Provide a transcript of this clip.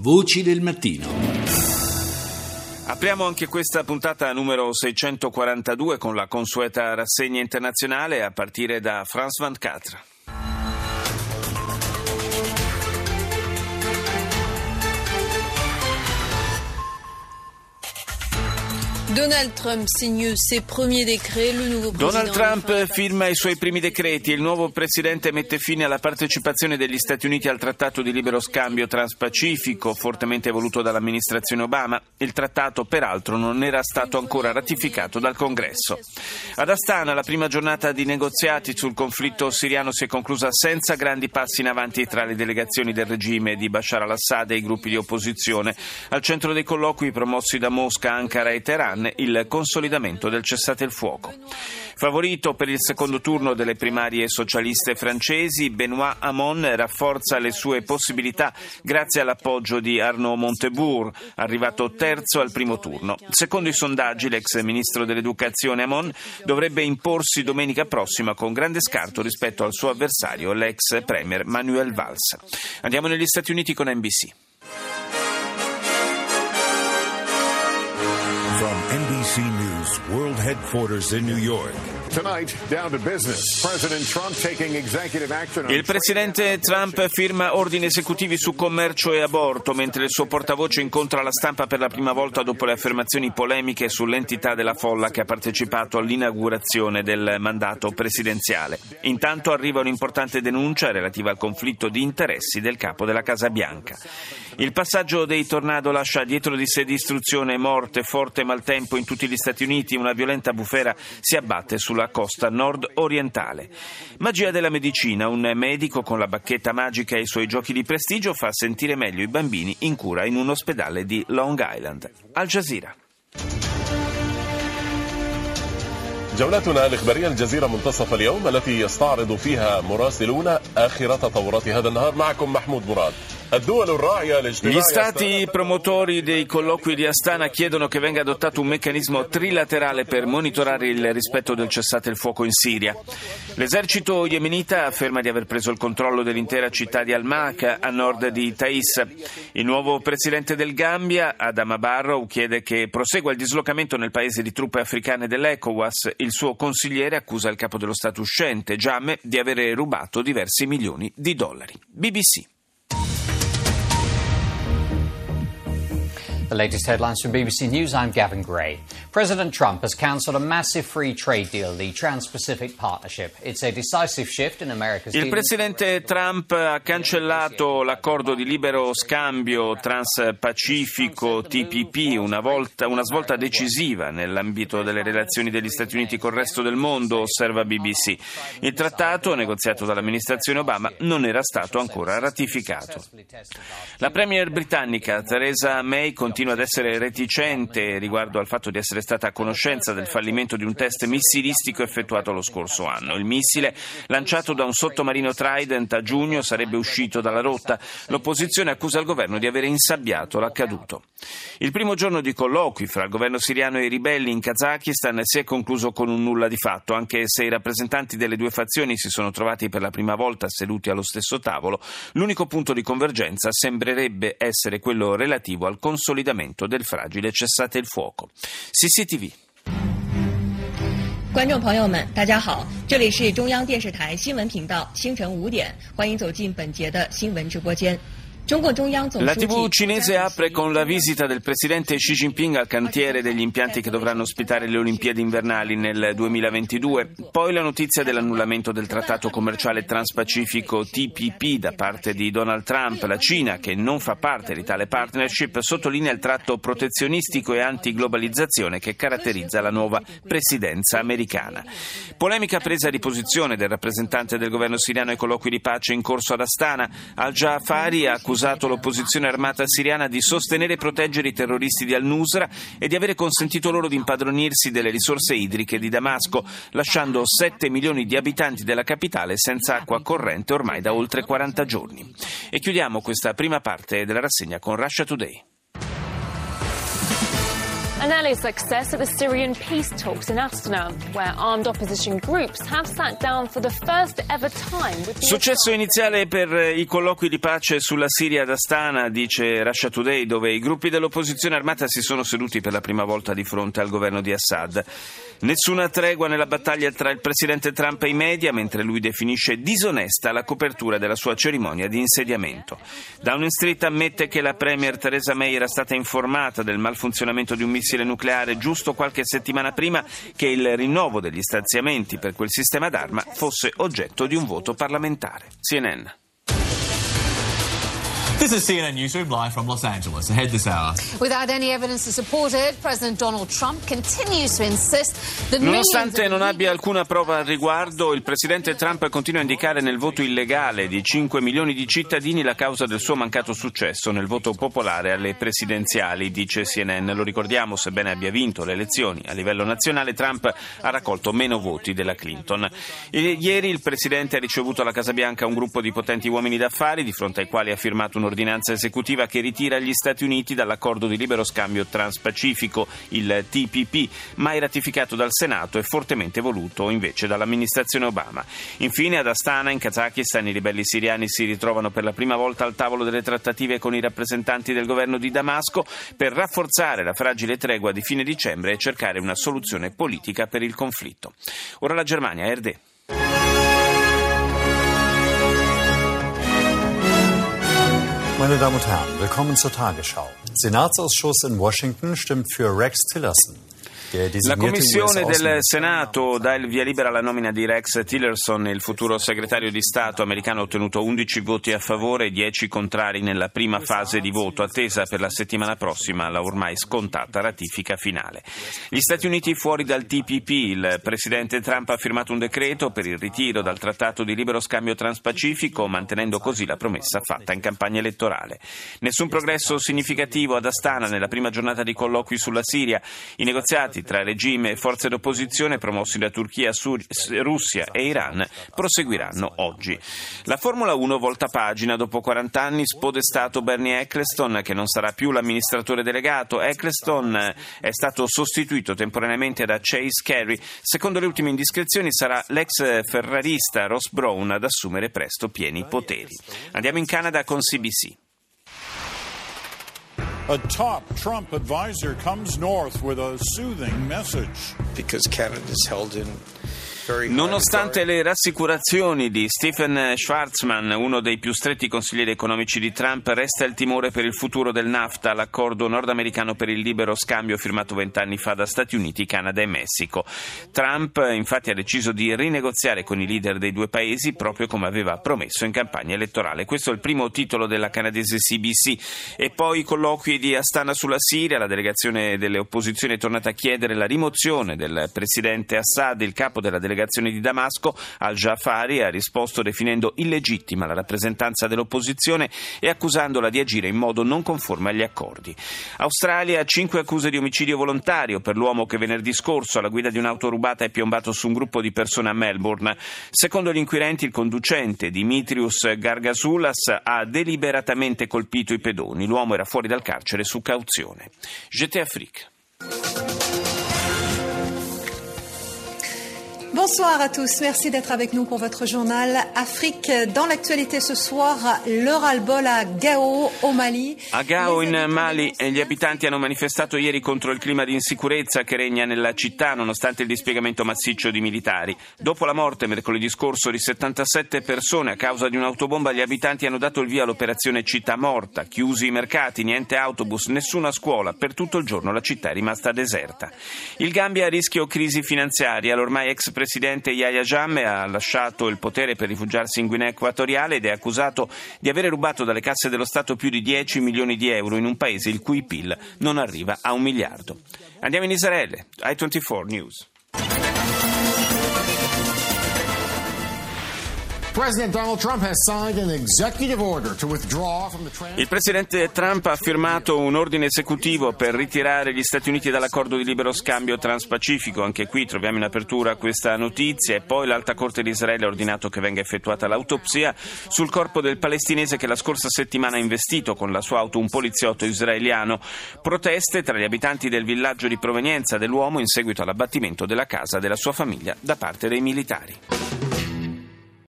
Voci del mattino. Apriamo anche questa puntata numero 642 con la consueta rassegna internazionale a partire da France 24. Donald Trump signe ses premiers décrets, le nouveau Donald Trump firma i suoi primi decreti il nuovo presidente mette fine alla partecipazione degli Stati Uniti al trattato di libero scambio transpacifico fortemente voluto dall'amministrazione Obama. Il trattato peraltro non era stato ancora ratificato dal Congresso. Ad Astana la prima giornata di negoziati sul conflitto siriano si è conclusa senza grandi passi in avanti tra le delegazioni del regime di Bashar al-Assad e i gruppi di opposizione. Al centro dei colloqui promossi da Mosca, Ankara e Teheran il consolidamento del cessate il fuoco. Favorito per il secondo turno delle primarie socialiste francesi, Benoît Hamon rafforza le sue possibilità grazie all'appoggio di Arnaud Montebourg, arrivato terzo al primo turno. Secondo i sondaggi, l'ex ministro dell'Educazione Hamon dovrebbe imporsi domenica prossima con grande scarto rispetto al suo avversario, l'ex premier Manuel Valls. Andiamo negli Stati Uniti con NBC. NBC News World Headquarters in New York. Tonight, down to business. President Trump taking executive action on Il presidente Trump firma ordini esecutivi su commercio e aborto, mentre il suo portavoce incontra la stampa per la prima volta dopo le affermazioni polemiche sull'entità della folla che ha partecipato all'inaugurazione del mandato presidenziale. Intanto arriva un'importante denuncia relativa al conflitto di interessi del capo della Casa Bianca. Il passaggio dei tornado lascia dietro di sé distruzione, morte, forte maltempo in tutti gli Stati Uniti. Una violenta bufera si abbatte sulla costa nord-orientale. Magia della medicina. Un medico con la bacchetta magica e i suoi giochi di prestigio fa sentire meglio i bambini in cura in un ospedale di Long Island. Al Jazeera. جولتنا الإخبارية الجزيرة منتصف اليوم التي يستعرض فيها مراسلون آخر تطورات هذا النهار معكم محمود مراد gli stati promotori dei colloqui di Astana chiedono che venga adottato un meccanismo trilaterale per monitorare il rispetto del cessate il fuoco in Siria. L'esercito yemenita afferma di aver preso il controllo dell'intera città di Al-Maq a nord di Thais. Il nuovo presidente del Gambia, Adama Barrow, chiede che prosegua il dislocamento nel paese di truppe africane dell'ECOWAS. Il suo consigliere accusa il capo dello Stato uscente, Jammeh, di avere rubato diversi milioni di dollari. BBC. The latest headlines from BBC News. I'm Gavin Gray. President Trump has cancelled a massive free trade deal, the Trans-Pacific Partnership. It's a decisive shift in America's Il presidente Trump ha cancellato l'accordo di libero scambio transpacifico TPP, una, volta, una svolta decisiva nell'ambito delle relazioni degli Stati Uniti col resto del mondo, osserva BBC. Il trattato, negoziato dall'amministrazione Obama, non era stato ancora ratificato. La premier britannica Theresa May continua continua ad essere reticente riguardo al fatto di essere stata a conoscenza del fallimento di un test missilistico effettuato lo scorso anno. Il missile, lanciato da un sottomarino Trident a giugno, sarebbe uscito dalla rotta. L'opposizione accusa il governo di avere insabbiato l'accaduto. Il primo giorno di colloqui fra il governo siriano e i ribelli in Kazakistan si è concluso con un nulla di fatto, anche se i rappresentanti delle due fazioni si sono trovati per la prima volta seduti allo stesso tavolo. L'unico punto di convergenza sembrerebbe essere quello relativo al consolidamento del fragile cessate il fuoco. CCTV. 观众朋友们，大家好，这里是中央电视台新闻频道，清晨五点，欢迎走进本节的新闻直播间。 La TV cinese apre con la visita del presidente Xi Jinping al cantiere degli impianti che dovranno ospitare le Olimpiadi invernali nel 2022. Poi la notizia dell'annullamento del trattato commerciale transpacifico TPP da parte di Donald Trump. La Cina, che non fa parte di tale partnership, sottolinea il tratto protezionistico e antiglobalizzazione che caratterizza la nuova presidenza americana. Polemica presa di posizione del rappresentante del governo siriano ai colloqui di pace in corso ad Astana. Al-Jafari ha accusato accusato l'opposizione armata siriana di sostenere e proteggere i terroristi di al-Nusra e di avere consentito loro di impadronirsi delle risorse idriche di Damasco, lasciando 7 milioni di abitanti della capitale senza acqua corrente ormai da oltre 40 giorni. E chiudiamo questa prima parte della rassegna con Russia Today. An early success at the Syrian peace talks in Astana, where armed opposition groups have sat down for the first ever time with the Successo iniziale per i colloqui di pace sulla Siria ad Astana, dice Russia Today, dove i gruppi dell'opposizione armata si sono seduti per la prima volta di fronte al governo di Assad. Nessuna tregua nella battaglia tra il presidente Trump e i media, mentre lui definisce disonesta la copertura della sua cerimonia di insediamento. Downing Street ammette che la premier Theresa May era stata informata del malfunzionamento di un missile nucleare giusto qualche settimana prima che il rinnovo degli stanziamenti per quel sistema d'arma fosse oggetto di un voto parlamentare. CNN. This is CNN Newsroom live from Los Angeles. Ahead this hour. Without any evidence to support it, President Donald Trump continues to insist that Nonostante non abbia alcuna prova al riguardo, il presidente Trump continua a indicare nel voto illegale di 5 milioni di cittadini la causa del suo mancato successo nel voto popolare alle presidenziali, dice CNN. Lo ricordiamo, sebbene abbia vinto le elezioni a livello nazionale, Trump ha raccolto meno voti della Clinton. Ieri il presidente ha ricevuto alla Casa Bianca un gruppo di potenti uomini d'affari di fronte ai quali ha firmato un'ordinanza esecutiva che ritira gli Stati Uniti dall'accordo di libero scambio transpacifico, il TPP, mai ratificato dal Senato e fortemente voluto invece dall'amministrazione Obama. Infine ad Astana, in Kazakistan, i ribelli siriani si ritrovano per la prima volta al tavolo delle trattative con i rappresentanti del governo di Damasco per rafforzare la fragile tregua di fine dicembre e cercare una soluzione politica per il conflitto. Ora la Germania, RD. Meine Damen und Herren, willkommen zur Tagesschau. Senatsausschuss in Washington stimmt für Rex Tillerson. La Commissione del Senato dà il via libera alla nomina di Rex Tillerson, il futuro segretario di Stato americano ha ottenuto 11 voti a favore e 10 contrari nella prima fase di voto, attesa per la settimana prossima la ormai scontata ratifica finale. Gli Stati Uniti fuori dal TPP, il presidente Trump ha firmato un decreto per il ritiro dal trattato di libero scambio transpacifico, mantenendo così la promessa fatta in campagna elettorale. Nessun progresso significativo ad Astana nella prima giornata di colloqui sulla Siria. I negoziati tra regime e forze d'opposizione promossi da Turchia, Russia e Iran proseguiranno oggi. La Formula 1 volta pagina dopo 40 anni spodestato Bernie Eccleston che non sarà più l'amministratore delegato. Eccleston è stato sostituito temporaneamente da Chase Carey. Secondo le ultime indiscrezioni sarà l'ex ferrarista Ross Brown ad assumere presto pieni poteri. Andiamo in Canada con CBC. A top Trump advisor comes north with a soothing message. Because Canada is held in Nonostante le rassicurazioni di Stephen Schwarzman, uno dei più stretti consiglieri economici di Trump, resta il timore per il futuro del NAFTA, l'accordo nordamericano per il libero scambio firmato vent'anni fa da Stati Uniti, Canada e Messico. Trump infatti ha deciso di rinegoziare con i leader dei due paesi proprio come aveva promesso in campagna elettorale. Questo è il primo titolo della canadese CBC. E poi i colloqui di Astana sulla Siria, la delegazione delle opposizioni è tornata a chiedere la rimozione del presidente Assad, il capo della delegazione delegazione di Damasco, al-Jafari ha risposto definendo illegittima la rappresentanza dell'opposizione e accusandola di agire in modo non conforme agli accordi. Australia, cinque accuse di omicidio volontario per l'uomo che venerdì scorso alla guida di un'auto rubata è piombato su un gruppo di persone a Melbourne. Secondo gli inquirenti il conducente Dimitrius Gargasulas ha deliberatamente colpito i pedoni. L'uomo era fuori dal carcere su cauzione. GT Afrique. Bonsoir à tous, merci d'être avec nous pour votre journal Afrique dans l'actualité ce soir, le ras-le-bol à Gao au Mali. A Gao in Mali gli abitanti hanno manifestato ieri contro il clima di insicurezza che regna nella città nonostante il dispiegamento massiccio di militari. Dopo la morte mercoledì scorso di 77 persone a causa di un'autobomba, gli abitanti hanno dato il via all'operazione Città Morta, chiusi i mercati, niente autobus, nessuna scuola, per tutto il giorno la città è rimasta deserta. Il Gambia a rischio crisi finanziaria, l'ormai ex presidente presidente Yahya Jammeh ha lasciato il potere per rifugiarsi in Guinea Equatoriale ed è accusato di avere rubato dalle casse dello Stato più di 10 milioni di euro in un paese il cui PIL non arriva a un miliardo. Andiamo in Israele, i24 News. Il presidente Trump ha firmato un ordine esecutivo per ritirare gli Stati Uniti dall'accordo di libero scambio transpacifico. Anche qui troviamo in apertura questa notizia e poi l'Alta Corte di Israele ha ordinato che venga effettuata l'autopsia sul corpo del palestinese che la scorsa settimana ha investito con la sua auto un poliziotto israeliano. Proteste tra gli abitanti del villaggio di provenienza dell'uomo in seguito all'abbattimento della casa della sua famiglia da parte dei militari.